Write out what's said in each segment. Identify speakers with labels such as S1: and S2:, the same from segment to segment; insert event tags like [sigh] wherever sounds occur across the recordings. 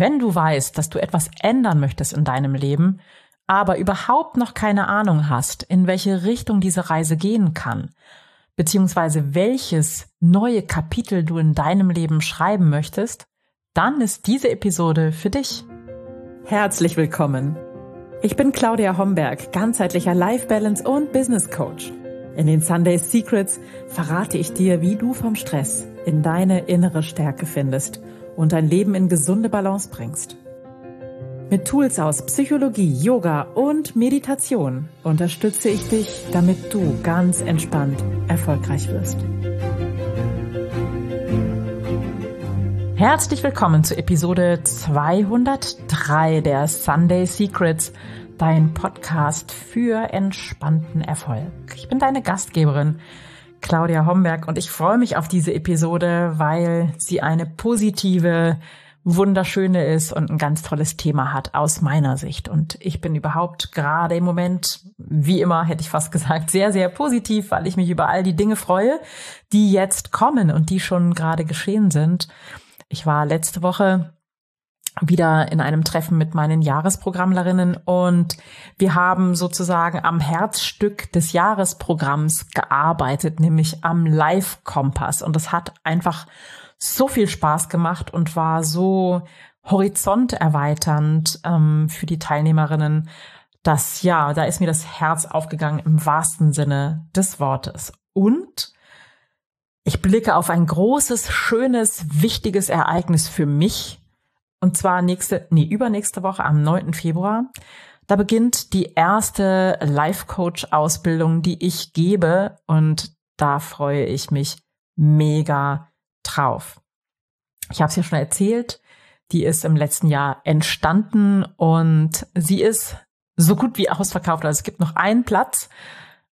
S1: Wenn du weißt, dass du etwas ändern möchtest in deinem Leben, aber überhaupt noch keine Ahnung hast, in welche Richtung diese Reise gehen kann, beziehungsweise welches neue Kapitel du in deinem Leben schreiben möchtest, dann ist diese Episode für dich. Herzlich willkommen. Ich bin Claudia Homberg, ganzheitlicher Life Balance und Business Coach. In den Sunday Secrets verrate ich dir, wie du vom Stress in deine innere Stärke findest und dein Leben in gesunde Balance bringst. Mit Tools aus Psychologie, Yoga und Meditation unterstütze ich dich, damit du ganz entspannt erfolgreich wirst. Herzlich willkommen zu Episode 203 der Sunday Secrets, dein Podcast für entspannten Erfolg. Ich bin deine Gastgeberin Claudia Homberg und ich freue mich auf diese Episode, weil sie eine positive, wunderschöne ist und ein ganz tolles Thema hat aus meiner Sicht. Und ich bin überhaupt gerade im Moment, wie immer hätte ich fast [laughs] gesagt, sehr, sehr positiv, weil ich mich über all die Dinge freue, die jetzt kommen und die schon gerade geschehen sind. Ich war letzte Woche wieder in einem Treffen mit meinen Jahresprogrammlerinnen und wir haben sozusagen am Herzstück des Jahresprogramms gearbeitet, nämlich am Live-Kompass. Und das hat einfach so viel Spaß gemacht und war so horizonterweiternd ähm, für die Teilnehmerinnen, dass ja, da ist mir das Herz aufgegangen im wahrsten Sinne des Wortes. Und ich blicke auf ein großes, schönes, wichtiges Ereignis für mich, und zwar nächste, nee, übernächste Woche am 9. Februar. Da beginnt die erste Life-Coach-Ausbildung, die ich gebe. Und da freue ich mich mega drauf. Ich habe es ja schon erzählt. Die ist im letzten Jahr entstanden und sie ist so gut wie ausverkauft. Also es gibt noch einen Platz.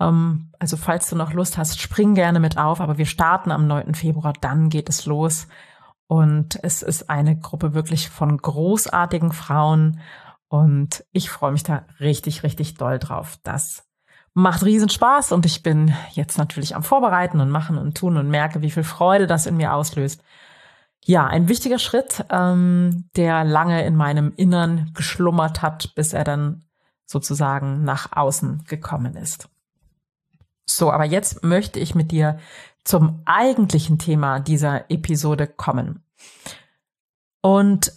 S1: Ähm, also falls du noch Lust hast, spring gerne mit auf. Aber wir starten am 9. Februar. Dann geht es los. Und es ist eine Gruppe wirklich von großartigen Frauen. Und ich freue mich da richtig, richtig doll drauf. Das macht riesen Spaß und ich bin jetzt natürlich am Vorbereiten und machen und tun und merke, wie viel Freude das in mir auslöst. Ja, ein wichtiger Schritt, ähm, der lange in meinem Innern geschlummert hat, bis er dann sozusagen nach außen gekommen ist. So, aber jetzt möchte ich mit dir zum eigentlichen Thema dieser Episode kommen. Und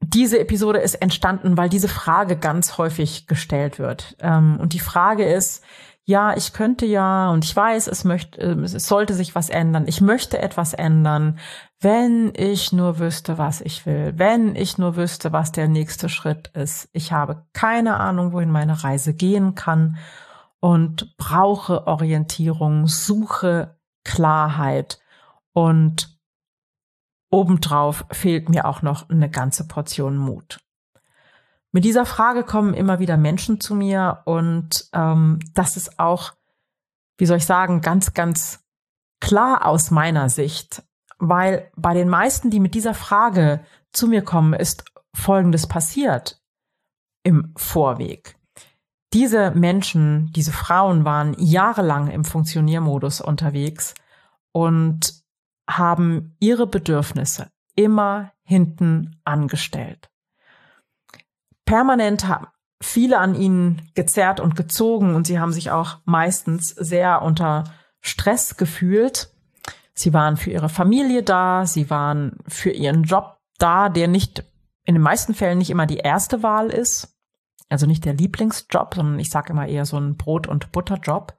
S1: diese Episode ist entstanden, weil diese Frage ganz häufig gestellt wird. Ähm, und die Frage ist, ja, ich könnte ja und ich weiß, es möchte, ähm, es sollte sich was ändern. Ich möchte etwas ändern, wenn ich nur wüsste, was ich will, wenn ich nur wüsste, was der nächste Schritt ist. Ich habe keine Ahnung, wohin meine Reise gehen kann und brauche Orientierung, suche Klarheit und obendrauf fehlt mir auch noch eine ganze Portion Mut. Mit dieser Frage kommen immer wieder Menschen zu mir und ähm, das ist auch, wie soll ich sagen, ganz, ganz klar aus meiner Sicht, weil bei den meisten, die mit dieser Frage zu mir kommen, ist Folgendes passiert im Vorweg. Diese Menschen, diese Frauen waren jahrelang im Funktioniermodus unterwegs und haben ihre Bedürfnisse immer hinten angestellt. Permanent haben viele an ihnen gezerrt und gezogen und sie haben sich auch meistens sehr unter Stress gefühlt. Sie waren für ihre Familie da, sie waren für ihren Job da, der nicht in den meisten Fällen nicht immer die erste Wahl ist also nicht der Lieblingsjob, sondern ich sage immer eher so ein Brot- und Butterjob.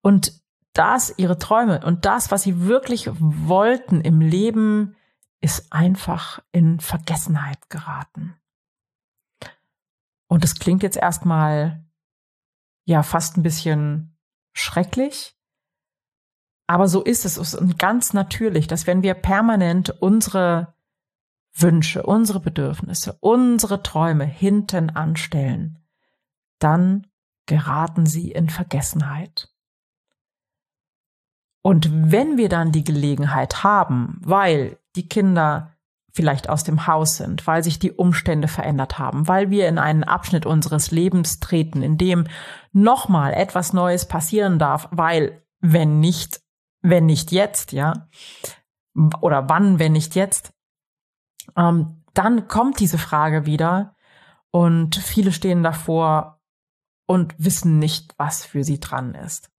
S1: Und das, ihre Träume und das, was sie wirklich wollten im Leben, ist einfach in Vergessenheit geraten. Und es klingt jetzt erstmal ja fast ein bisschen schrecklich. Aber so ist es. Es ist ganz natürlich, dass wenn wir permanent unsere Wünsche, unsere Bedürfnisse, unsere Träume hinten anstellen, dann geraten sie in Vergessenheit. Und wenn wir dann die Gelegenheit haben, weil die Kinder vielleicht aus dem Haus sind, weil sich die Umstände verändert haben, weil wir in einen Abschnitt unseres Lebens treten, in dem nochmal etwas Neues passieren darf, weil wenn nicht, wenn nicht jetzt, ja, oder wann, wenn nicht jetzt, ähm, dann kommt diese Frage wieder und viele stehen davor und wissen nicht, was für sie dran ist.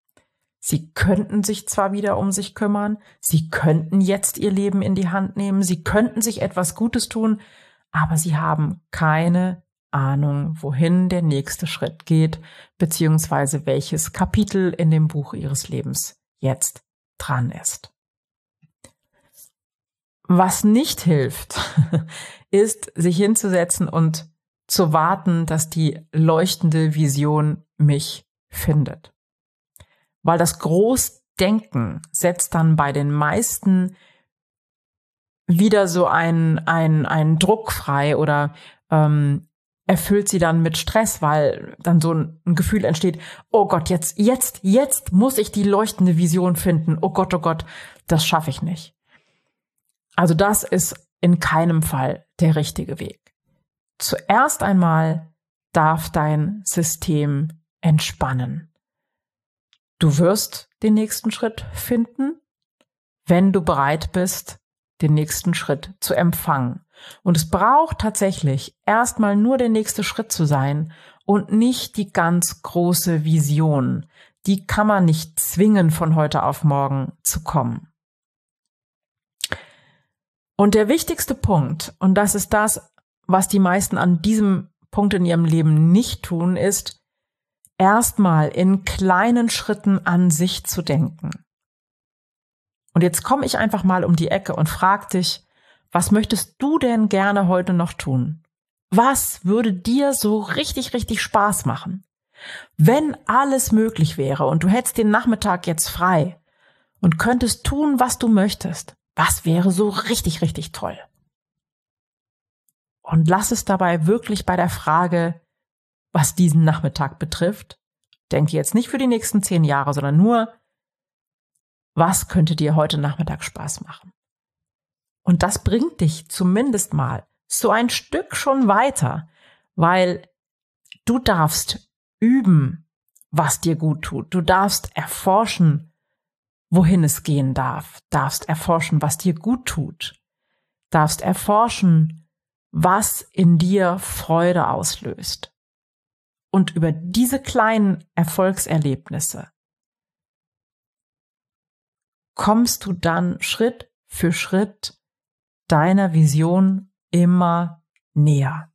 S1: Sie könnten sich zwar wieder um sich kümmern, sie könnten jetzt ihr Leben in die Hand nehmen, sie könnten sich etwas Gutes tun, aber sie haben keine Ahnung, wohin der nächste Schritt geht, beziehungsweise welches Kapitel in dem Buch ihres Lebens jetzt dran ist. Was nicht hilft, [laughs] ist, sich hinzusetzen und zu warten, dass die leuchtende Vision mich findet. Weil das Großdenken setzt dann bei den meisten wieder so einen, einen, einen Druck frei oder ähm, erfüllt sie dann mit Stress, weil dann so ein, ein, Gefühl entsteht, oh Gott, jetzt, jetzt, jetzt muss ich die leuchtende Vision finden. Oh Gott, oh Gott, das schaffe ich nicht. Also das ist in keinem Fall der richtige Weg. Zuerst einmal darf dein System entspannen. Du wirst den nächsten Schritt finden, wenn du bereit bist, den nächsten Schritt zu empfangen. Und es braucht tatsächlich erstmal nur der nächste Schritt zu sein und nicht die ganz große Vision. Die kann man nicht zwingen, von heute auf morgen zu kommen. Und der wichtigste Punkt, und das ist das, was die meisten an diesem Punkt in ihrem Leben nicht tun, ist, erstmal in kleinen Schritten an sich zu denken. Und jetzt komme ich einfach mal um die Ecke und frag dich, was möchtest du denn gerne heute noch tun? Was würde dir so richtig, richtig Spaß machen? Wenn alles möglich wäre und du hättest den Nachmittag jetzt frei und könntest tun, was du möchtest, was wäre so richtig, richtig toll? Und lass es dabei wirklich bei der Frage, was diesen Nachmittag betrifft. Denke jetzt nicht für die nächsten zehn Jahre, sondern nur, was könnte dir heute Nachmittag Spaß machen? Und das bringt dich zumindest mal so ein Stück schon weiter, weil du darfst üben, was dir gut tut. Du darfst erforschen, wohin es gehen darf, darfst erforschen, was dir gut tut, darfst erforschen, was in dir Freude auslöst. Und über diese kleinen Erfolgserlebnisse kommst du dann Schritt für Schritt deiner Vision immer näher.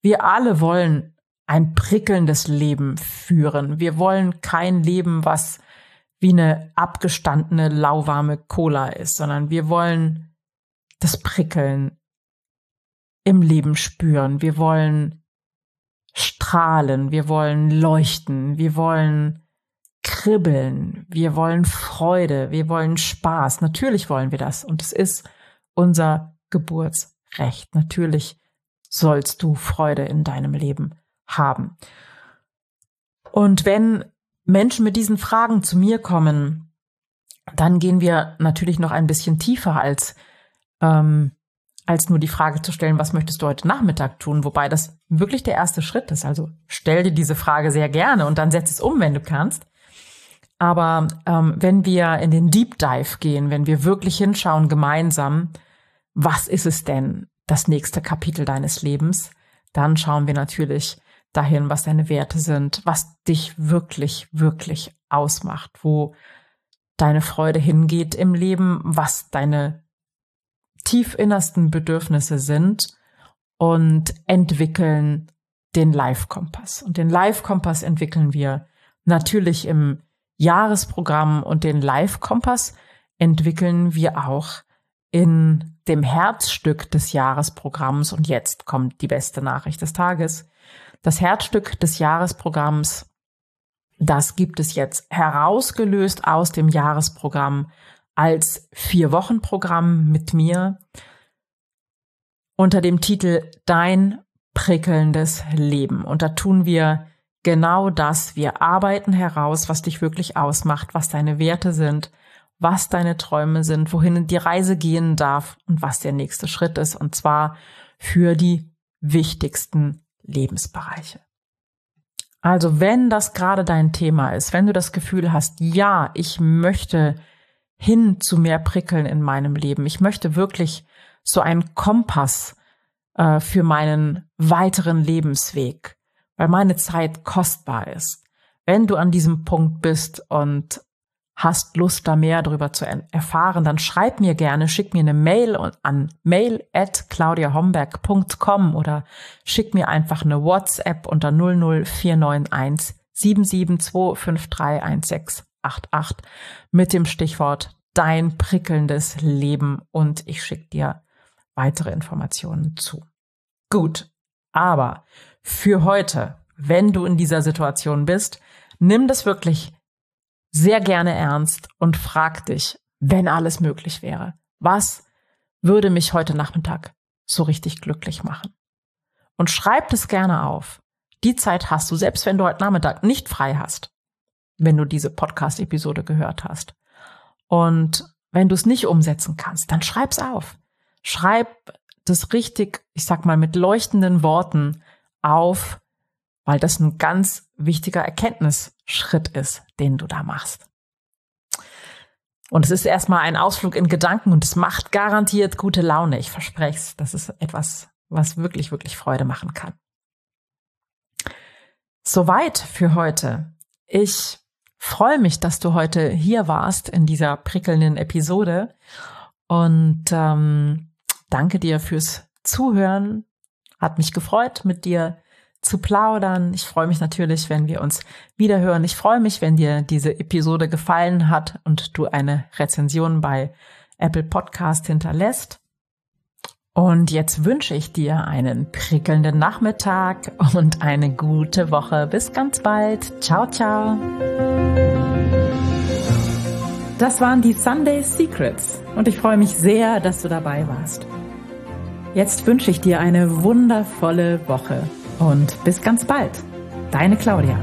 S1: Wir alle wollen ein prickelndes Leben führen. Wir wollen kein Leben, was wie eine abgestandene, lauwarme Cola ist, sondern wir wollen das Prickeln im Leben spüren. Wir wollen strahlen, wir wollen leuchten, wir wollen kribbeln, wir wollen Freude, wir wollen Spaß. Natürlich wollen wir das und es ist unser Geburtsrecht. Natürlich sollst du Freude in deinem Leben haben. Und wenn Menschen mit diesen Fragen zu mir kommen, dann gehen wir natürlich noch ein bisschen tiefer als, ähm, als nur die Frage zu stellen, was möchtest du heute Nachmittag tun? Wobei das wirklich der erste Schritt ist. Also stell dir diese Frage sehr gerne und dann setz es um, wenn du kannst. Aber ähm, wenn wir in den Deep Dive gehen, wenn wir wirklich hinschauen gemeinsam, was ist es denn, das nächste Kapitel deines Lebens, dann schauen wir natürlich dahin, was deine Werte sind, was dich wirklich, wirklich ausmacht, wo deine Freude hingeht im Leben, was deine tief innersten Bedürfnisse sind und entwickeln den Live-Kompass. Und den Live-Kompass entwickeln wir natürlich im Jahresprogramm und den Live-Kompass entwickeln wir auch in dem Herzstück des Jahresprogramms. Und jetzt kommt die beste Nachricht des Tages. Das Herzstück des Jahresprogramms, das gibt es jetzt herausgelöst aus dem Jahresprogramm als Vier-Wochen-Programm mit mir unter dem Titel Dein prickelndes Leben. Und da tun wir genau das. Wir arbeiten heraus, was dich wirklich ausmacht, was deine Werte sind, was deine Träume sind, wohin die Reise gehen darf und was der nächste Schritt ist. Und zwar für die wichtigsten Lebensbereiche. Also wenn das gerade dein Thema ist, wenn du das Gefühl hast, ja, ich möchte hin zu mehr Prickeln in meinem Leben, ich möchte wirklich so ein Kompass äh, für meinen weiteren Lebensweg, weil meine Zeit kostbar ist. Wenn du an diesem Punkt bist und hast Lust, da mehr darüber zu erfahren, dann schreib mir gerne, schick mir eine Mail an mail at claudiahomberg.com oder schick mir einfach eine WhatsApp unter 00491 772531688 mit dem Stichwort dein prickelndes Leben und ich schicke dir weitere Informationen zu. Gut, aber für heute, wenn du in dieser Situation bist, nimm das wirklich sehr gerne ernst und frag dich, wenn alles möglich wäre, was würde mich heute Nachmittag so richtig glücklich machen? Und schreib das gerne auf. Die Zeit hast du, selbst wenn du heute Nachmittag nicht frei hast, wenn du diese Podcast-Episode gehört hast. Und wenn du es nicht umsetzen kannst, dann schreib's auf. Schreib das richtig, ich sag mal, mit leuchtenden Worten auf, weil das ein ganz wichtiger Erkenntnisschritt ist, den du da machst. Und es ist erstmal ein Ausflug in Gedanken und es macht garantiert gute Laune. Ich verspreche es. Das ist etwas, was wirklich, wirklich Freude machen kann. Soweit für heute. Ich freue mich, dass du heute hier warst in dieser prickelnden Episode und ähm, danke dir fürs Zuhören. Hat mich gefreut, mit dir zu plaudern. Ich freue mich natürlich, wenn wir uns wiederhören. Ich freue mich, wenn dir diese Episode gefallen hat und du eine Rezension bei Apple Podcast hinterlässt. Und jetzt wünsche ich dir einen prickelnden Nachmittag und eine gute Woche. Bis ganz bald. Ciao, ciao. Das waren die Sunday Secrets und ich freue mich sehr, dass du dabei warst. Jetzt wünsche ich dir eine wundervolle Woche und bis ganz bald. Deine Claudia.